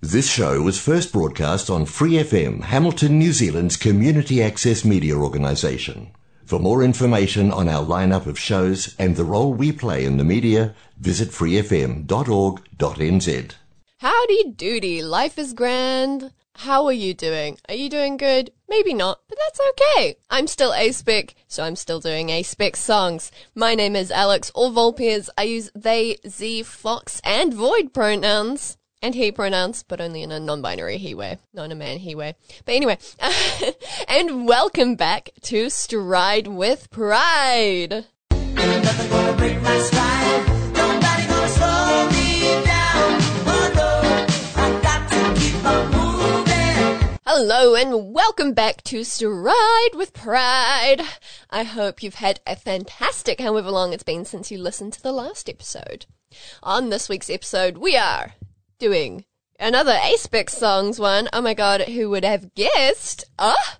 This show was first broadcast on Free FM, Hamilton, New Zealand's community access media organisation. For more information on our lineup of shows and the role we play in the media, visit freefm.org.nz. Howdy doody, life is grand. How are you doing? Are you doing good? Maybe not, but that's okay. I'm still A-Spec, so I'm still doing A-Spec songs. My name is Alex or Volpez. I use they, z, fox, and void pronouns. And he pronouns, but only in a non-binary he way, not in a man he way. But anyway, and welcome back to Stride with Pride. Hello and welcome back to Stride with Pride. I hope you've had a fantastic however long it's been since you listened to the last episode. On this week's episode, we are doing another A-Spec songs one. Oh my god, who would have guessed? Ah!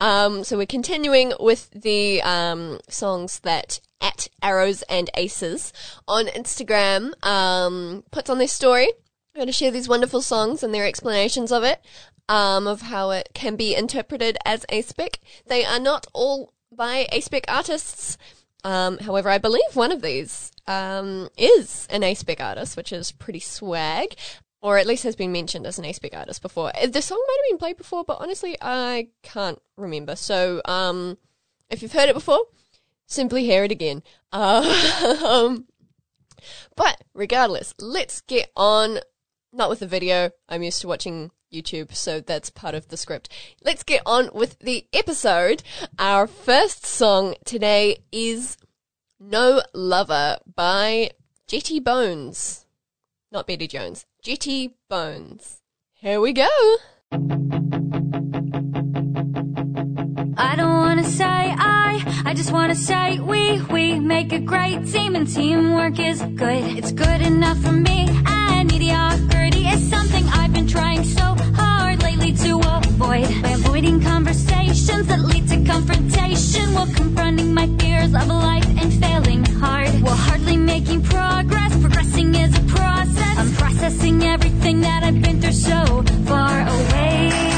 Um, so we're continuing with the, um, songs that at Arrows and Aces on Instagram, um, puts on their story. I'm going to share these wonderful songs and their explanations of it, um, of how it can be interpreted as A-Spec. They are not all by A-Spec artists. Um, however, I believe one of these um, is an A-Spec artist, which is pretty swag, or at least has been mentioned as an A-Spec artist before. Uh, The song might have been played before, but honestly, I can't remember. So, um, if you've heard it before, simply hear it again. Um, but regardless, let's get on. Not with the video. I'm used to watching YouTube, so that's part of the script. Let's get on with the episode. Our first song today is No Lover by Jetty Bones. Not Betty Jones. Jetty Bones. Here we go. I don't wanna say I, I just wanna say we, we make a great team and teamwork is good. It's good enough for me and mediocrity is something I've been trying so hard lately to avoid. By avoiding conversations that lead to confrontation while confronting my fears of life and failing hard. While hardly making progress, progressing is a process. I'm processing everything that I've been through so far away.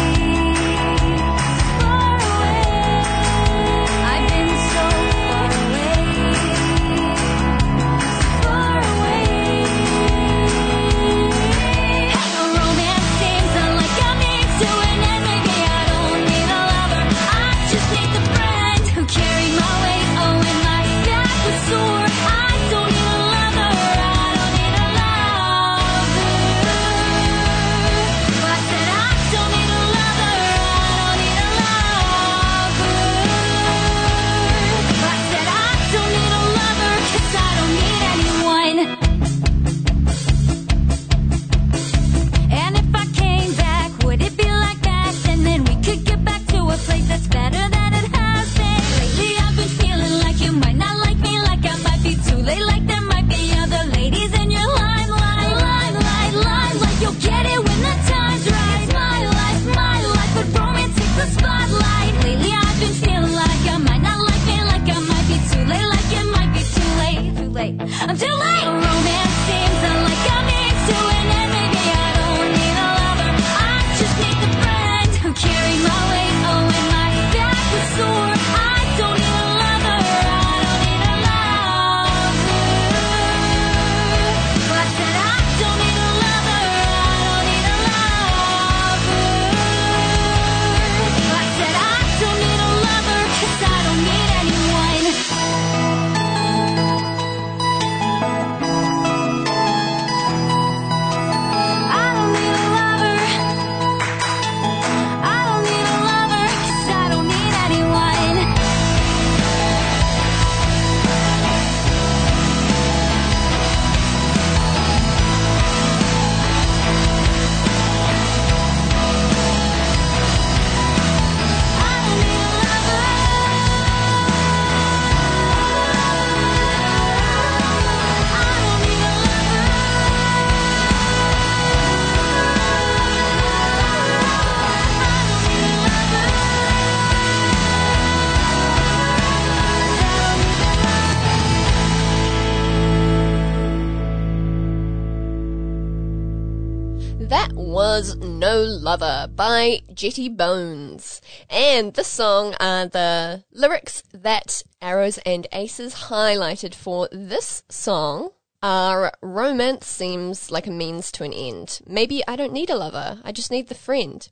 By Jetty Bones. And this song are the lyrics that Arrows and Aces highlighted for this song are romance seems like a means to an end. Maybe I don't need a lover, I just need the friend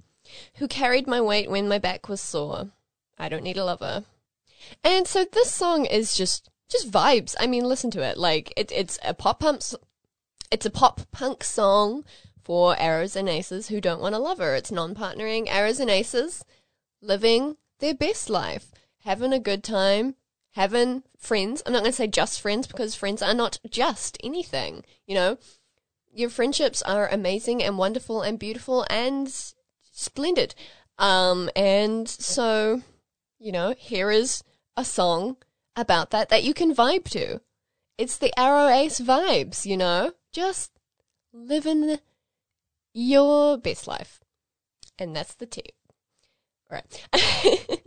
who carried my weight when my back was sore. I don't need a lover. And so this song is just just vibes. I mean, listen to it. Like it, it's a pop punk it's a pop punk song for arrows and aces who don't want a lover. It's non-partnering arrows and aces living their best life, having a good time, having friends. I'm not going to say just friends because friends are not just anything, you know. Your friendships are amazing and wonderful and beautiful and splendid. Um and so, you know, here is a song about that that you can vibe to. It's the Arrow Ace vibes, you know? Just living your best life. And that's the tip. All right.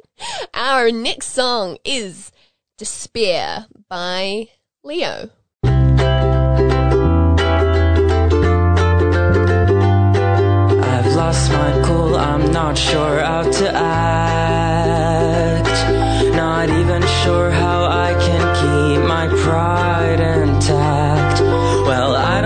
Our next song is Despair by Leo. I've lost my cool, I'm not sure how to act. Not even sure how I can keep my pride intact. Well, I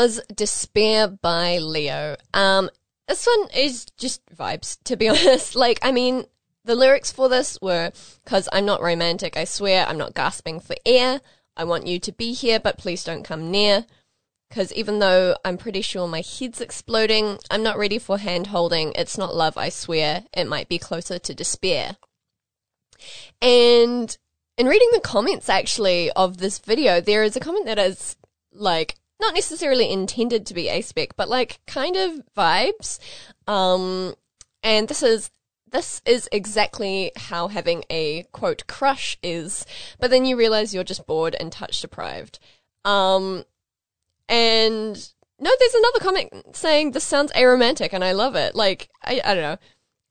was Despair by Leo. Um, this one is just vibes, to be honest. Like, I mean, the lyrics for this were, cause I'm not romantic, I swear, I'm not gasping for air. I want you to be here, but please don't come near. Cause even though I'm pretty sure my head's exploding, I'm not ready for hand holding. It's not love, I swear. It might be closer to despair. And in reading the comments actually of this video, there is a comment that is like not necessarily intended to be aspec, but like kind of vibes. Um, and this is this is exactly how having a quote crush is, but then you realize you're just bored and touch deprived. Um, and no, there's another comment saying this sounds aromantic, and I love it. Like I, I don't know.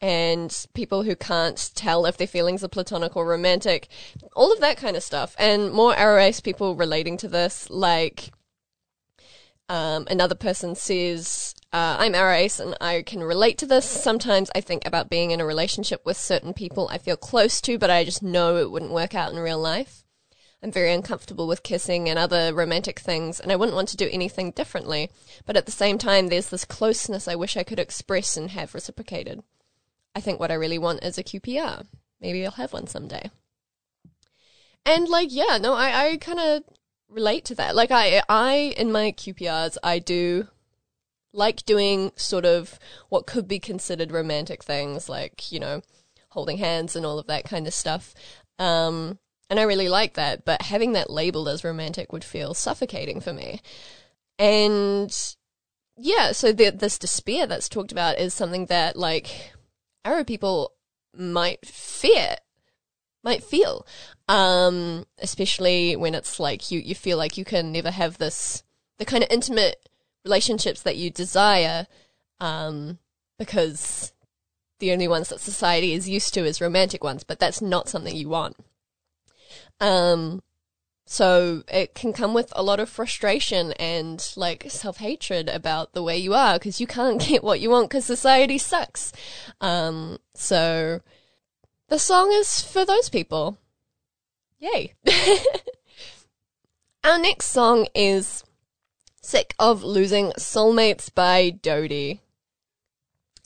And people who can't tell if their feelings are platonic or romantic, all of that kind of stuff, and more arrow people relating to this, like um, another person says, Uh, I'm Aries and I can relate to this. Sometimes I think about being in a relationship with certain people I feel close to, but I just know it wouldn't work out in real life. I'm very uncomfortable with kissing and other romantic things, and I wouldn't want to do anything differently. But at the same time, there's this closeness I wish I could express and have reciprocated. I think what I really want is a QPR. Maybe I'll have one someday. And like, yeah, no, I, I kind of relate to that. Like, I, I in my QPRs, I do like doing sort of what could be considered romantic things, like you know, holding hands and all of that kind of stuff. Um, and I really like that, but having that labeled as romantic would feel suffocating for me. And yeah, so the, this despair that's talked about is something that like arrow people might fear, might feel, um, especially when it's like you you feel like you can never have this the kind of intimate relationships that you desire, um, because the only ones that society is used to is romantic ones, but that's not something you want. Um, so it can come with a lot of frustration and like self hatred about the way you are because you can't get what you want because society sucks. Um, so the song is for those people. Yay. Our next song is Sick of Losing Soulmates by Dodie.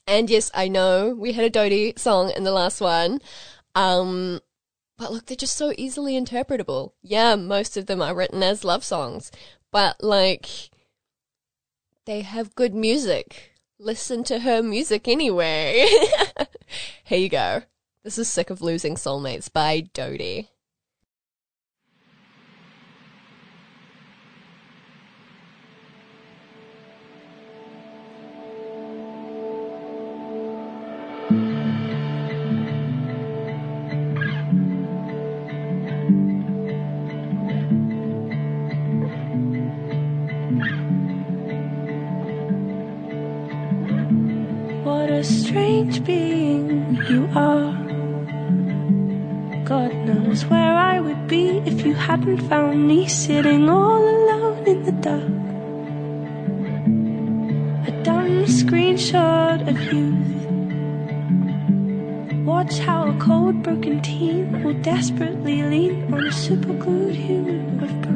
And yes, I know we had a Dodie song in the last one. Um, but look, they're just so easily interpretable. Yeah, most of them are written as love songs, but like, they have good music. Listen to her music anyway. Here you go. This is Sick of Losing Soulmates by Dodie. A strange being you are. God knows where I would be if you hadn't found me sitting all alone in the dark. A dumb screenshot of youth. Watch how a cold, broken teen will desperately lean on a superglued human of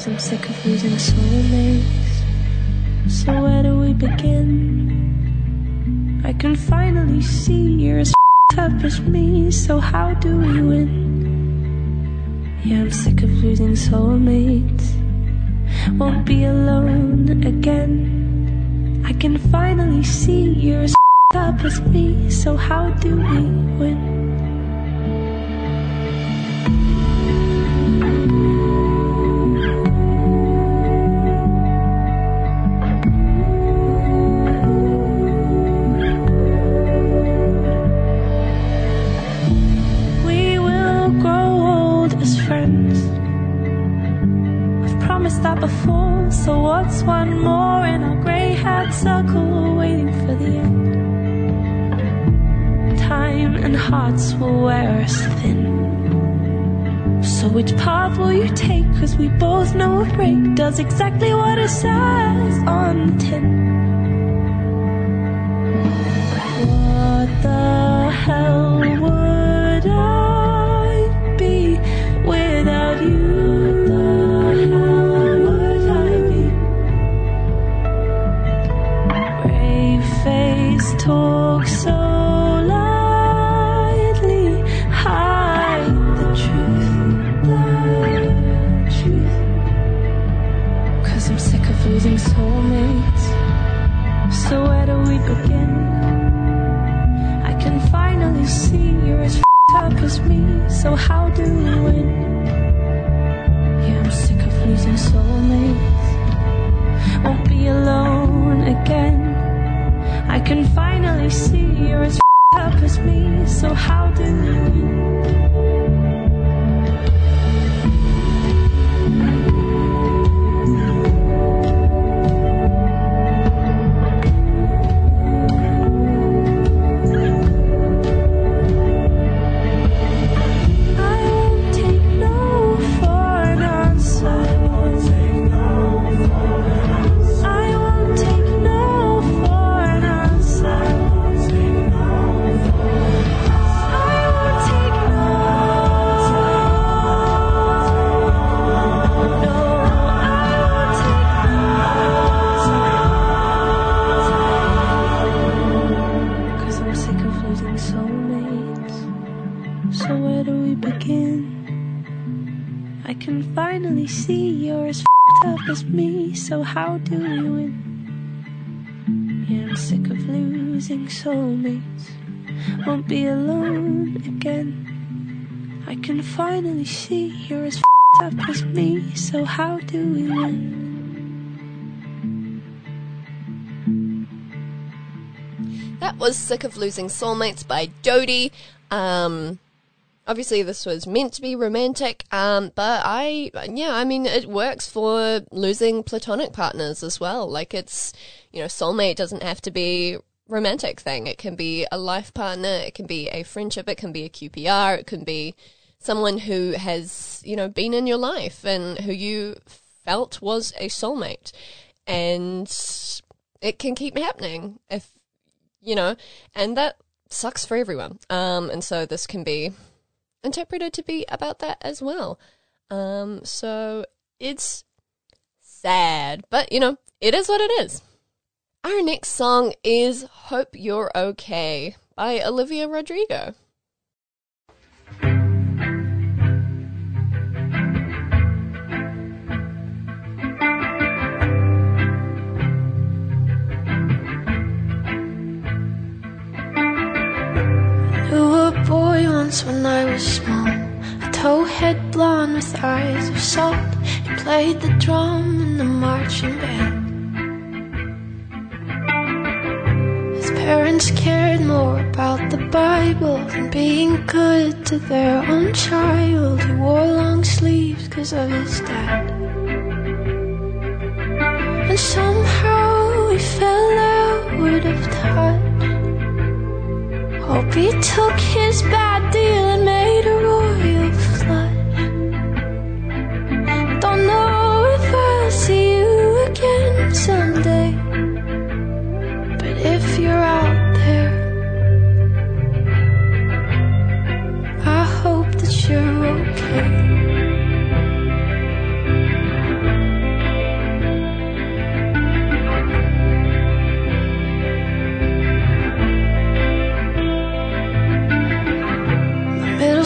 Cause I'm sick of losing soulmates. So where do we begin? I can finally see you're as up as me, so how do we win? Yeah, I'm sick of losing soulmates. Won't be alone again. I can finally see you're as up as me, so how do we win? Hearts will wear us thin. So which path will you take? Cause we both know a break does exactly what it says on the tin. What the hell would I So how do we win? Yeah, I'm sick of losing soulmates. Won't be alone again. I can finally see you're as up as me, so how do you? I see you're as fed up as me. So how do we win? Yeah, I'm sick of losing soulmates. Won't be alone again. I can finally see you're as fed up as me. So how do we win? That was Sick of Losing Soulmates by Dodie. Um, obviously, this was meant to be romantic, um, but I, yeah, I mean, it works for losing platonic partners as well. Like, it's, you know, soulmate doesn't have to be romantic thing. It can be a life partner, it can be a friendship, it can be a QPR, it can be someone who has, you know, been in your life and who you felt was a soulmate. And it can keep happening if you know, and that sucks for everyone. Um, and so this can be interpreted to be about that as well. Um, so it's sad, but you know, it is what it is. Our next song is Hope You're Okay by Olivia Rodrigo. Once when I was small. A towhead blonde with eyes of salt. He played the drum in the marching band. His parents cared more about the Bible than being good to their own child. He wore long sleeves because of his dad. And somehow he fell out of touch. Hope he took his bad deal and made a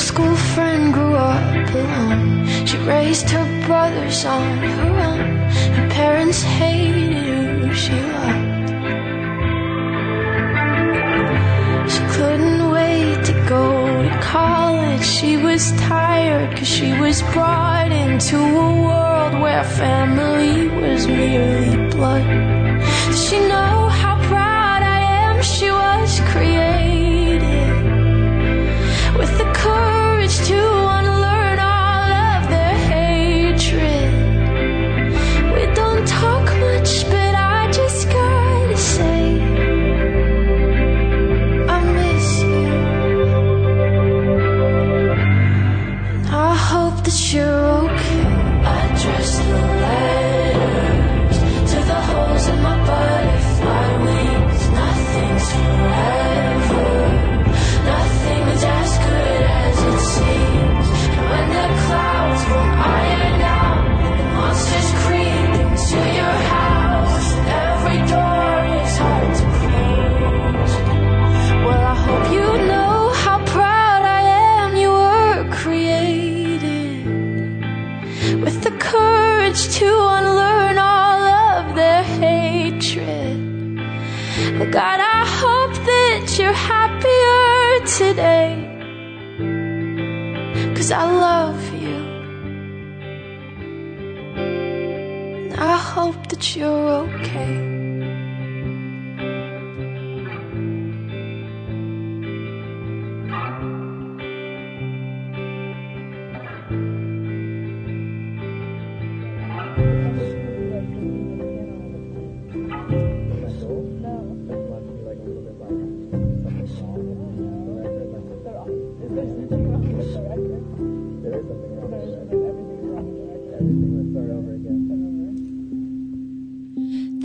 school friend grew up alone. She raised her brothers on her own. Her parents hated who she loved. She couldn't wait to go to college. She was tired because she was brought into a world where family was merely blood. Does she know how proud I am? She was created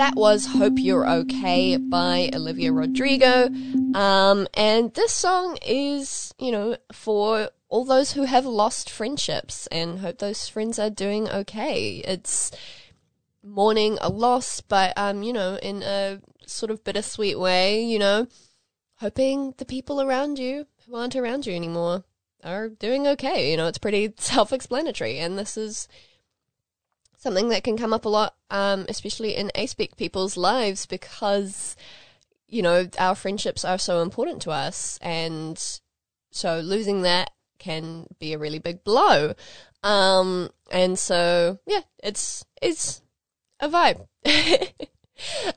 That was Hope You're Okay by Olivia Rodrigo. Um, and this song is, you know, for all those who have lost friendships and hope those friends are doing okay. It's mourning a loss, but, um, you know, in a sort of bittersweet way, you know, hoping the people around you who aren't around you anymore are doing okay. You know, it's pretty self explanatory. And this is something that can come up a lot, um, especially in aspec people's lives because, you know, our friendships are so important to us. And so losing that can be a really big blow. Um, and so, yeah, it's, it's a vibe.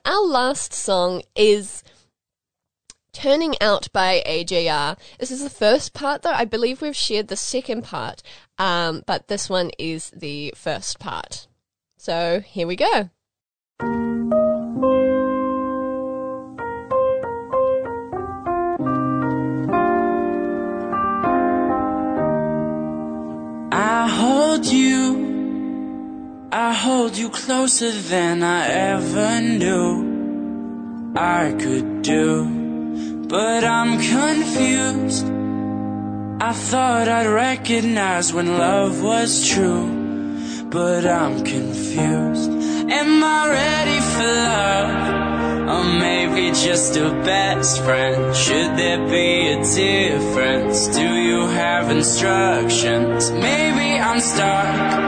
our last song is Turning Out by AJR. This is the first part, though. I believe we've shared the second part, um, but this one is the first part. So here we go. I hold you, I hold you closer than I ever knew I could do. But I'm confused. I thought I'd recognize when love was true. But I'm confused. Am I ready for love? Or maybe just a best friend? Should there be a difference? Do you have instructions? Maybe I'm stuck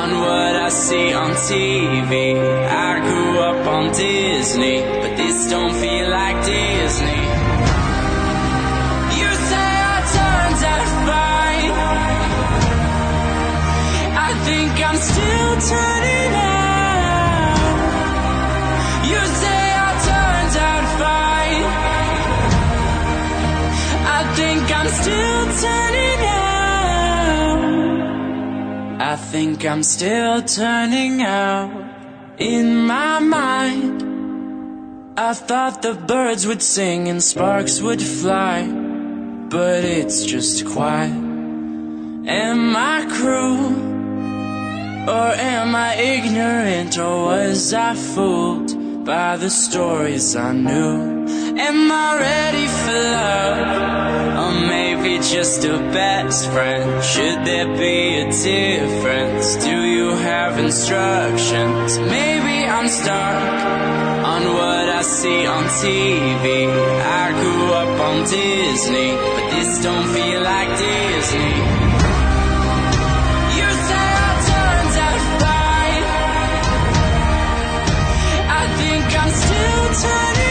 on what I see on TV. I grew up on Disney, but this don't feel like Disney. I turned out fine. I think I'm still turning out. I think I'm still turning out. In my mind, I thought the birds would sing and sparks would fly. But it's just quiet. Am I cruel? Or am I ignorant? Or was I fooled by the stories I knew? Am I ready for love? Or maybe just a best friend? Should there be a difference? Do you have instructions? Maybe I'm stuck on what I see on TV. I grew up on Disney, but this don't feel like Disney. Turning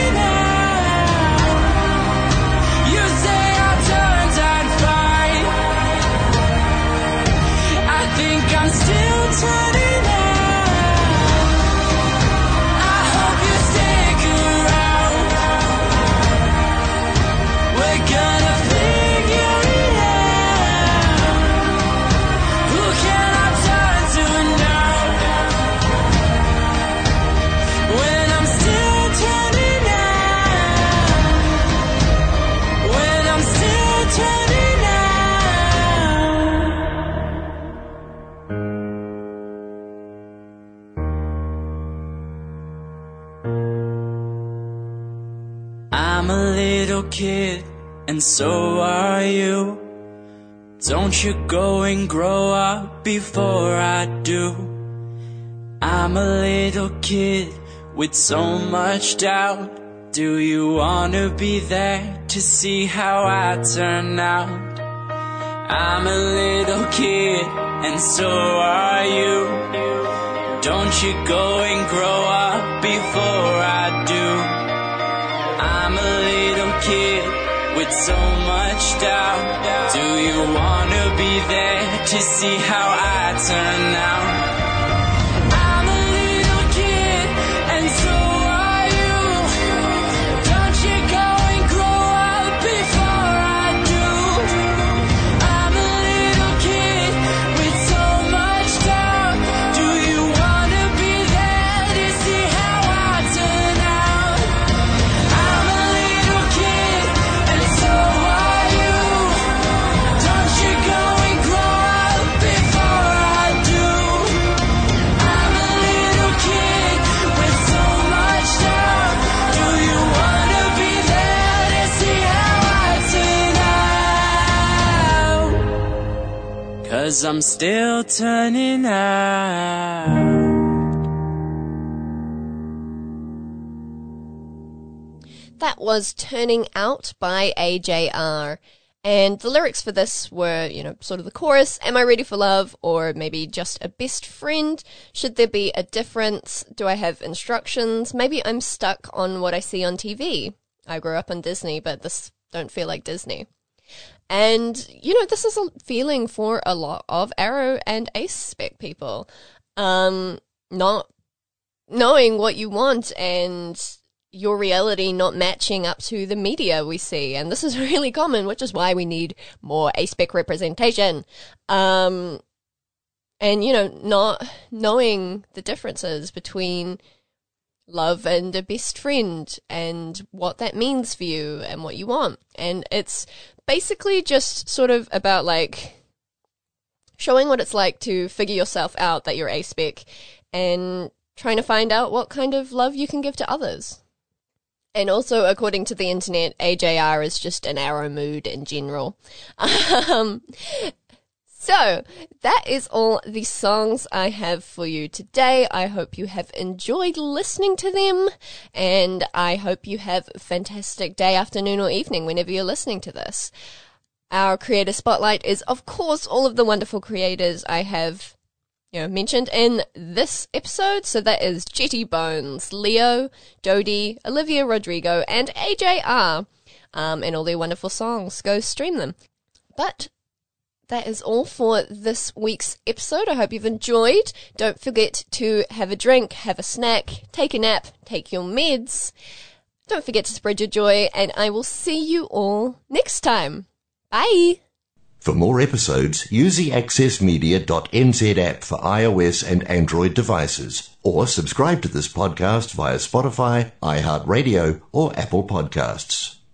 and so are you. Don't you go and grow up before I do. I'm a little kid with so much doubt. Do you wanna be there to see how I turn out? I'm a little kid, and so are you. Don't you go and grow up before I do. I'm a little kid with so much doubt. Do you wanna be there to see how I turn out? Cause I'm still turning out. That was Turning Out by AJR. And the lyrics for this were, you know, sort of the chorus Am I ready for love? Or maybe just a best friend? Should there be a difference? Do I have instructions? Maybe I'm stuck on what I see on TV. I grew up on Disney, but this don't feel like Disney. And, you know, this is a feeling for a lot of Arrow and Ace spec people. Um, not knowing what you want and your reality not matching up to the media we see. And this is really common, which is why we need more aspec representation. Um, and, you know, not knowing the differences between love and a best friend and what that means for you and what you want. And it's basically just sort of about like showing what it's like to figure yourself out that you're aspec and trying to find out what kind of love you can give to others. And also, according to the internet, AJR is just an arrow mood in general. Um, so, that is all the songs I have for you today. I hope you have enjoyed listening to them, and I hope you have a fantastic day, afternoon, or evening whenever you're listening to this. Our creator spotlight is, of course, all of the wonderful creators I have you know, mentioned in this episode. So that is Jetty Bones, Leo, Dodie, Olivia Rodrigo, and AJR, um, and all their wonderful songs. Go stream them. But that is all for this week's episode. I hope you've enjoyed. Don't forget to have a drink, have a snack, take a nap, take your meds. Don't forget to spread your joy, and I will see you all next time. Bye. For more episodes, use the accessmedia.nz app for iOS and Android devices, or subscribe to this podcast via Spotify, iHeartRadio, or Apple Podcasts.